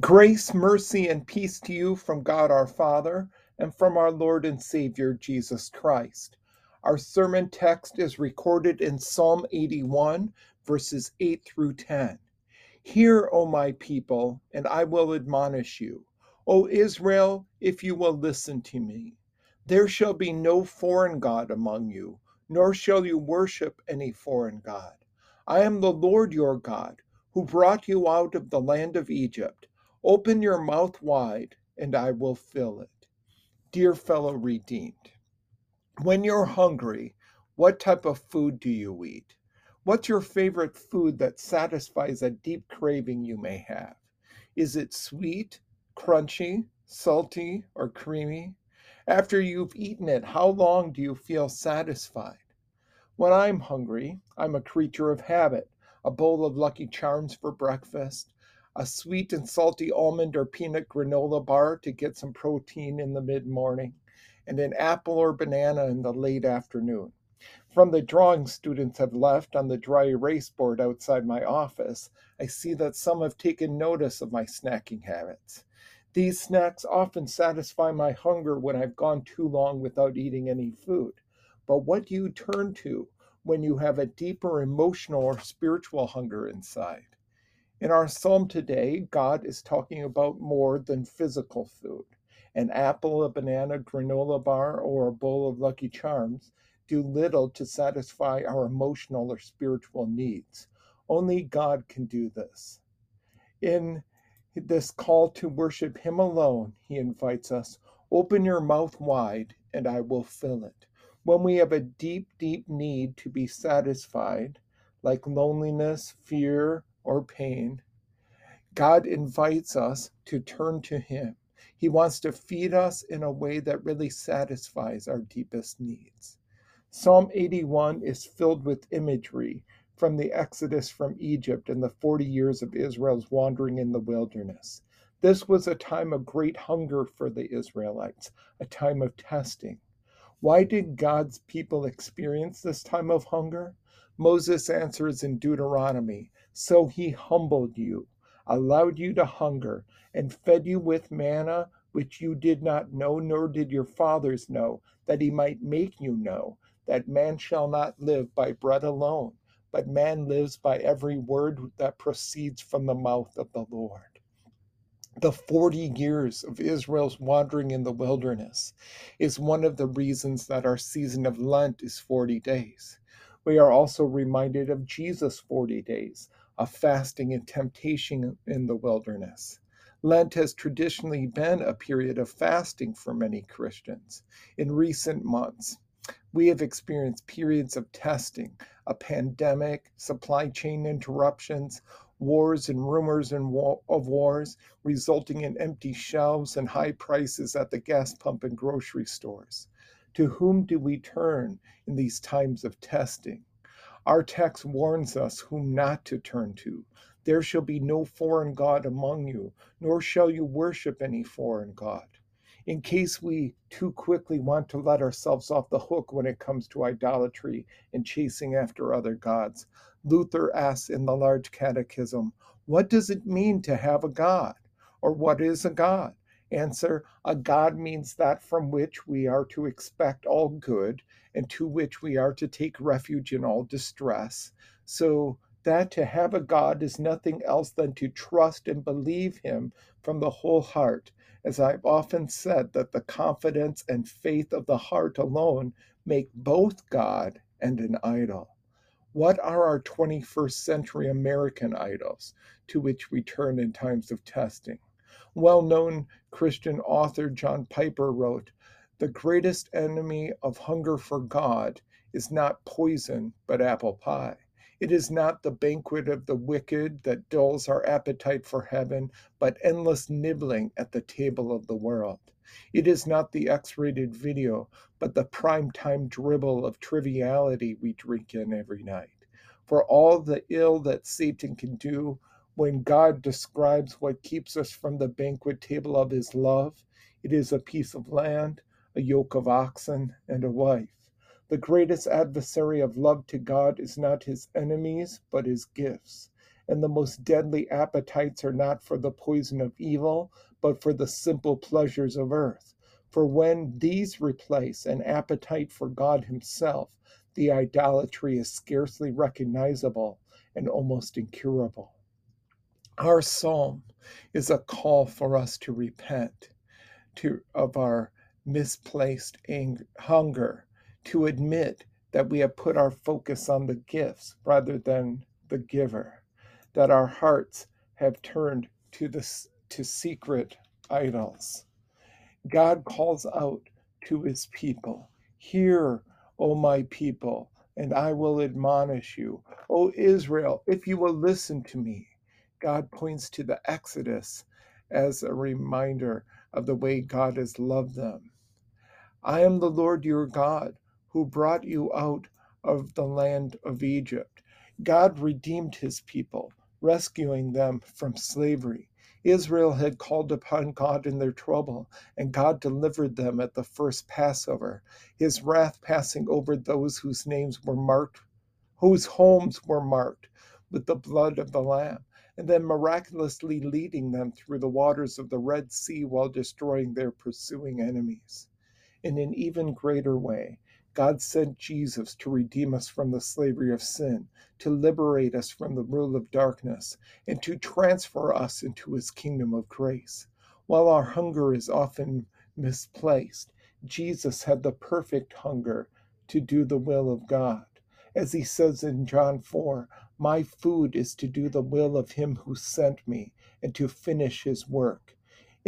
Grace, mercy, and peace to you from God our Father and from our Lord and Savior Jesus Christ. Our sermon text is recorded in Psalm 81, verses 8 through 10. Hear, O my people, and I will admonish you. O Israel, if you will listen to me. There shall be no foreign God among you, nor shall you worship any foreign God. I am the Lord your God, who brought you out of the land of Egypt. Open your mouth wide, and I will fill it. Dear fellow redeemed, when you're hungry, what type of food do you eat? What's your favorite food that satisfies a deep craving you may have? Is it sweet, crunchy, salty, or creamy? After you've eaten it, how long do you feel satisfied? When I'm hungry, I'm a creature of habit. A bowl of Lucky Charms for breakfast, a sweet and salty almond or peanut granola bar to get some protein in the mid morning, and an apple or banana in the late afternoon. From the drawings students have left on the dry erase board outside my office, I see that some have taken notice of my snacking habits. These snacks often satisfy my hunger when I've gone too long without eating any food. But what do you turn to when you have a deeper emotional or spiritual hunger inside? In our psalm today, God is talking about more than physical food. An apple, a banana, granola bar, or a bowl of Lucky Charms do little to satisfy our emotional or spiritual needs. Only God can do this. In this call to worship Him alone, He invites us open your mouth wide, and I will fill it. When we have a deep, deep need to be satisfied, like loneliness, fear, or pain, God invites us to turn to Him. He wants to feed us in a way that really satisfies our deepest needs. Psalm 81 is filled with imagery from the exodus from Egypt and the 40 years of Israel's wandering in the wilderness. This was a time of great hunger for the Israelites, a time of testing. Why did God's people experience this time of hunger? Moses answers in Deuteronomy So he humbled you, allowed you to hunger, and fed you with manna which you did not know, nor did your fathers know, that he might make you know that man shall not live by bread alone, but man lives by every word that proceeds from the mouth of the Lord. The 40 years of Israel's wandering in the wilderness is one of the reasons that our season of Lent is 40 days we are also reminded of Jesus' 40 days of fasting and temptation in the wilderness. Lent has traditionally been a period of fasting for many Christians. In recent months, we have experienced periods of testing, a pandemic, supply chain interruptions, wars and rumors of wars, resulting in empty shelves and high prices at the gas pump and grocery stores. To whom do we turn in these times of testing? Our text warns us whom not to turn to. There shall be no foreign God among you, nor shall you worship any foreign God. In case we too quickly want to let ourselves off the hook when it comes to idolatry and chasing after other gods, Luther asks in the Large Catechism, What does it mean to have a God? Or what is a God? Answer A God means that from which we are to expect all good and to which we are to take refuge in all distress. So that to have a God is nothing else than to trust and believe Him from the whole heart. As I've often said, that the confidence and faith of the heart alone make both God and an idol. What are our 21st century American idols to which we turn in times of testing? Well known Christian author John Piper wrote The greatest enemy of hunger for God is not poison, but apple pie. It is not the banquet of the wicked that dulls our appetite for heaven, but endless nibbling at the table of the world. It is not the X rated video, but the prime time dribble of triviality we drink in every night. For all the ill that Satan can do, when God describes what keeps us from the banquet table of his love, it is a piece of land, a yoke of oxen, and a wife. The greatest adversary of love to God is not his enemies, but his gifts. and the most deadly appetites are not for the poison of evil, but for the simple pleasures of earth. For when these replace an appetite for God Himself, the idolatry is scarcely recognizable and almost incurable. Our psalm is a call for us to repent to, of our misplaced ang- hunger, to admit that we have put our focus on the gifts rather than the giver, that our hearts have turned to the to secret idols. God calls out to his people, Hear, O my people, and I will admonish you. O Israel, if you will listen to me. God points to the Exodus as a reminder of the way God has loved them. I am the Lord your God who brought you out of the land of Egypt. God redeemed his people, rescuing them from slavery. Israel had called upon God in their trouble, and God delivered them at the first Passover, his wrath passing over those whose names were marked, whose homes were marked with the blood of the Lamb and then miraculously leading them through the waters of the Red Sea while destroying their pursuing enemies. In an even greater way, God sent Jesus to redeem us from the slavery of sin, to liberate us from the rule of darkness, and to transfer us into his kingdom of grace. While our hunger is often misplaced, Jesus had the perfect hunger to do the will of God. As he says in John 4, my food is to do the will of him who sent me and to finish his work.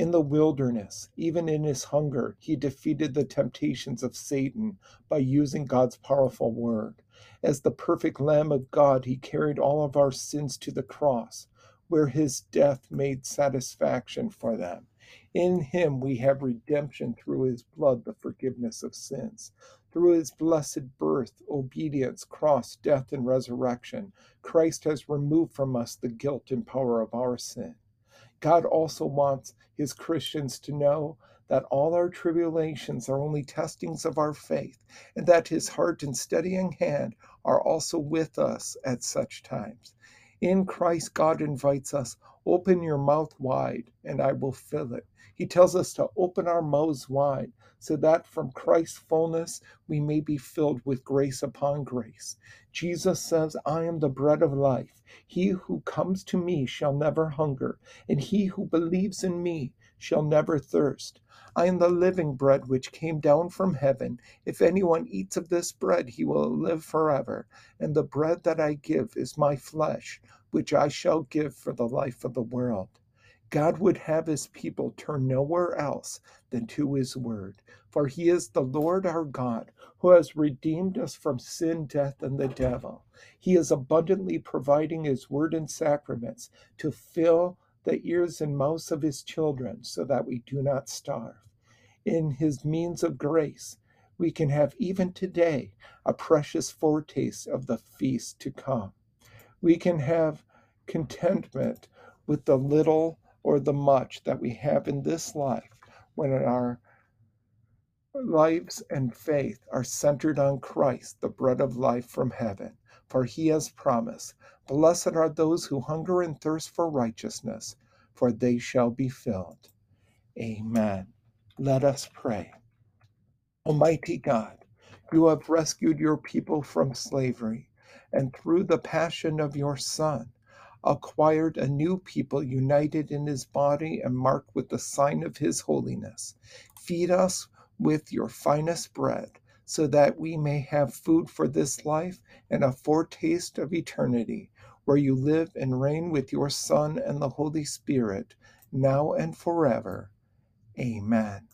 In the wilderness, even in his hunger, he defeated the temptations of Satan by using God's powerful word. As the perfect Lamb of God, he carried all of our sins to the cross, where his death made satisfaction for them. In him we have redemption through his blood, the forgiveness of sins. Through his blessed birth, obedience, cross, death, and resurrection, Christ has removed from us the guilt and power of our sin. God also wants his Christians to know that all our tribulations are only testings of our faith, and that his heart and steadying hand are also with us at such times. In Christ, God invites us, open your mouth wide, and I will fill it. He tells us to open our mouths wide so that from Christ's fullness we may be filled with grace upon grace. Jesus says, I am the bread of life. He who comes to me shall never hunger, and he who believes in me shall never thirst. I am the living bread which came down from heaven. If anyone eats of this bread, he will live forever. And the bread that I give is my flesh, which I shall give for the life of the world. God would have his people turn nowhere else than to his word. For he is the Lord our God, who has redeemed us from sin, death, and the devil. He is abundantly providing his word and sacraments to fill the ears and mouths of his children so that we do not starve. In his means of grace, we can have even today a precious foretaste of the feast to come. We can have contentment with the little or the much that we have in this life when our lives and faith are centered on Christ, the bread of life from heaven. For he has promised, Blessed are those who hunger and thirst for righteousness, for they shall be filled. Amen. Let us pray. Almighty God, you have rescued your people from slavery, and through the passion of your Son, acquired a new people united in his body and marked with the sign of his holiness. Feed us with your finest bread, so that we may have food for this life and a foretaste of eternity, where you live and reign with your Son and the Holy Spirit, now and forever. Amen.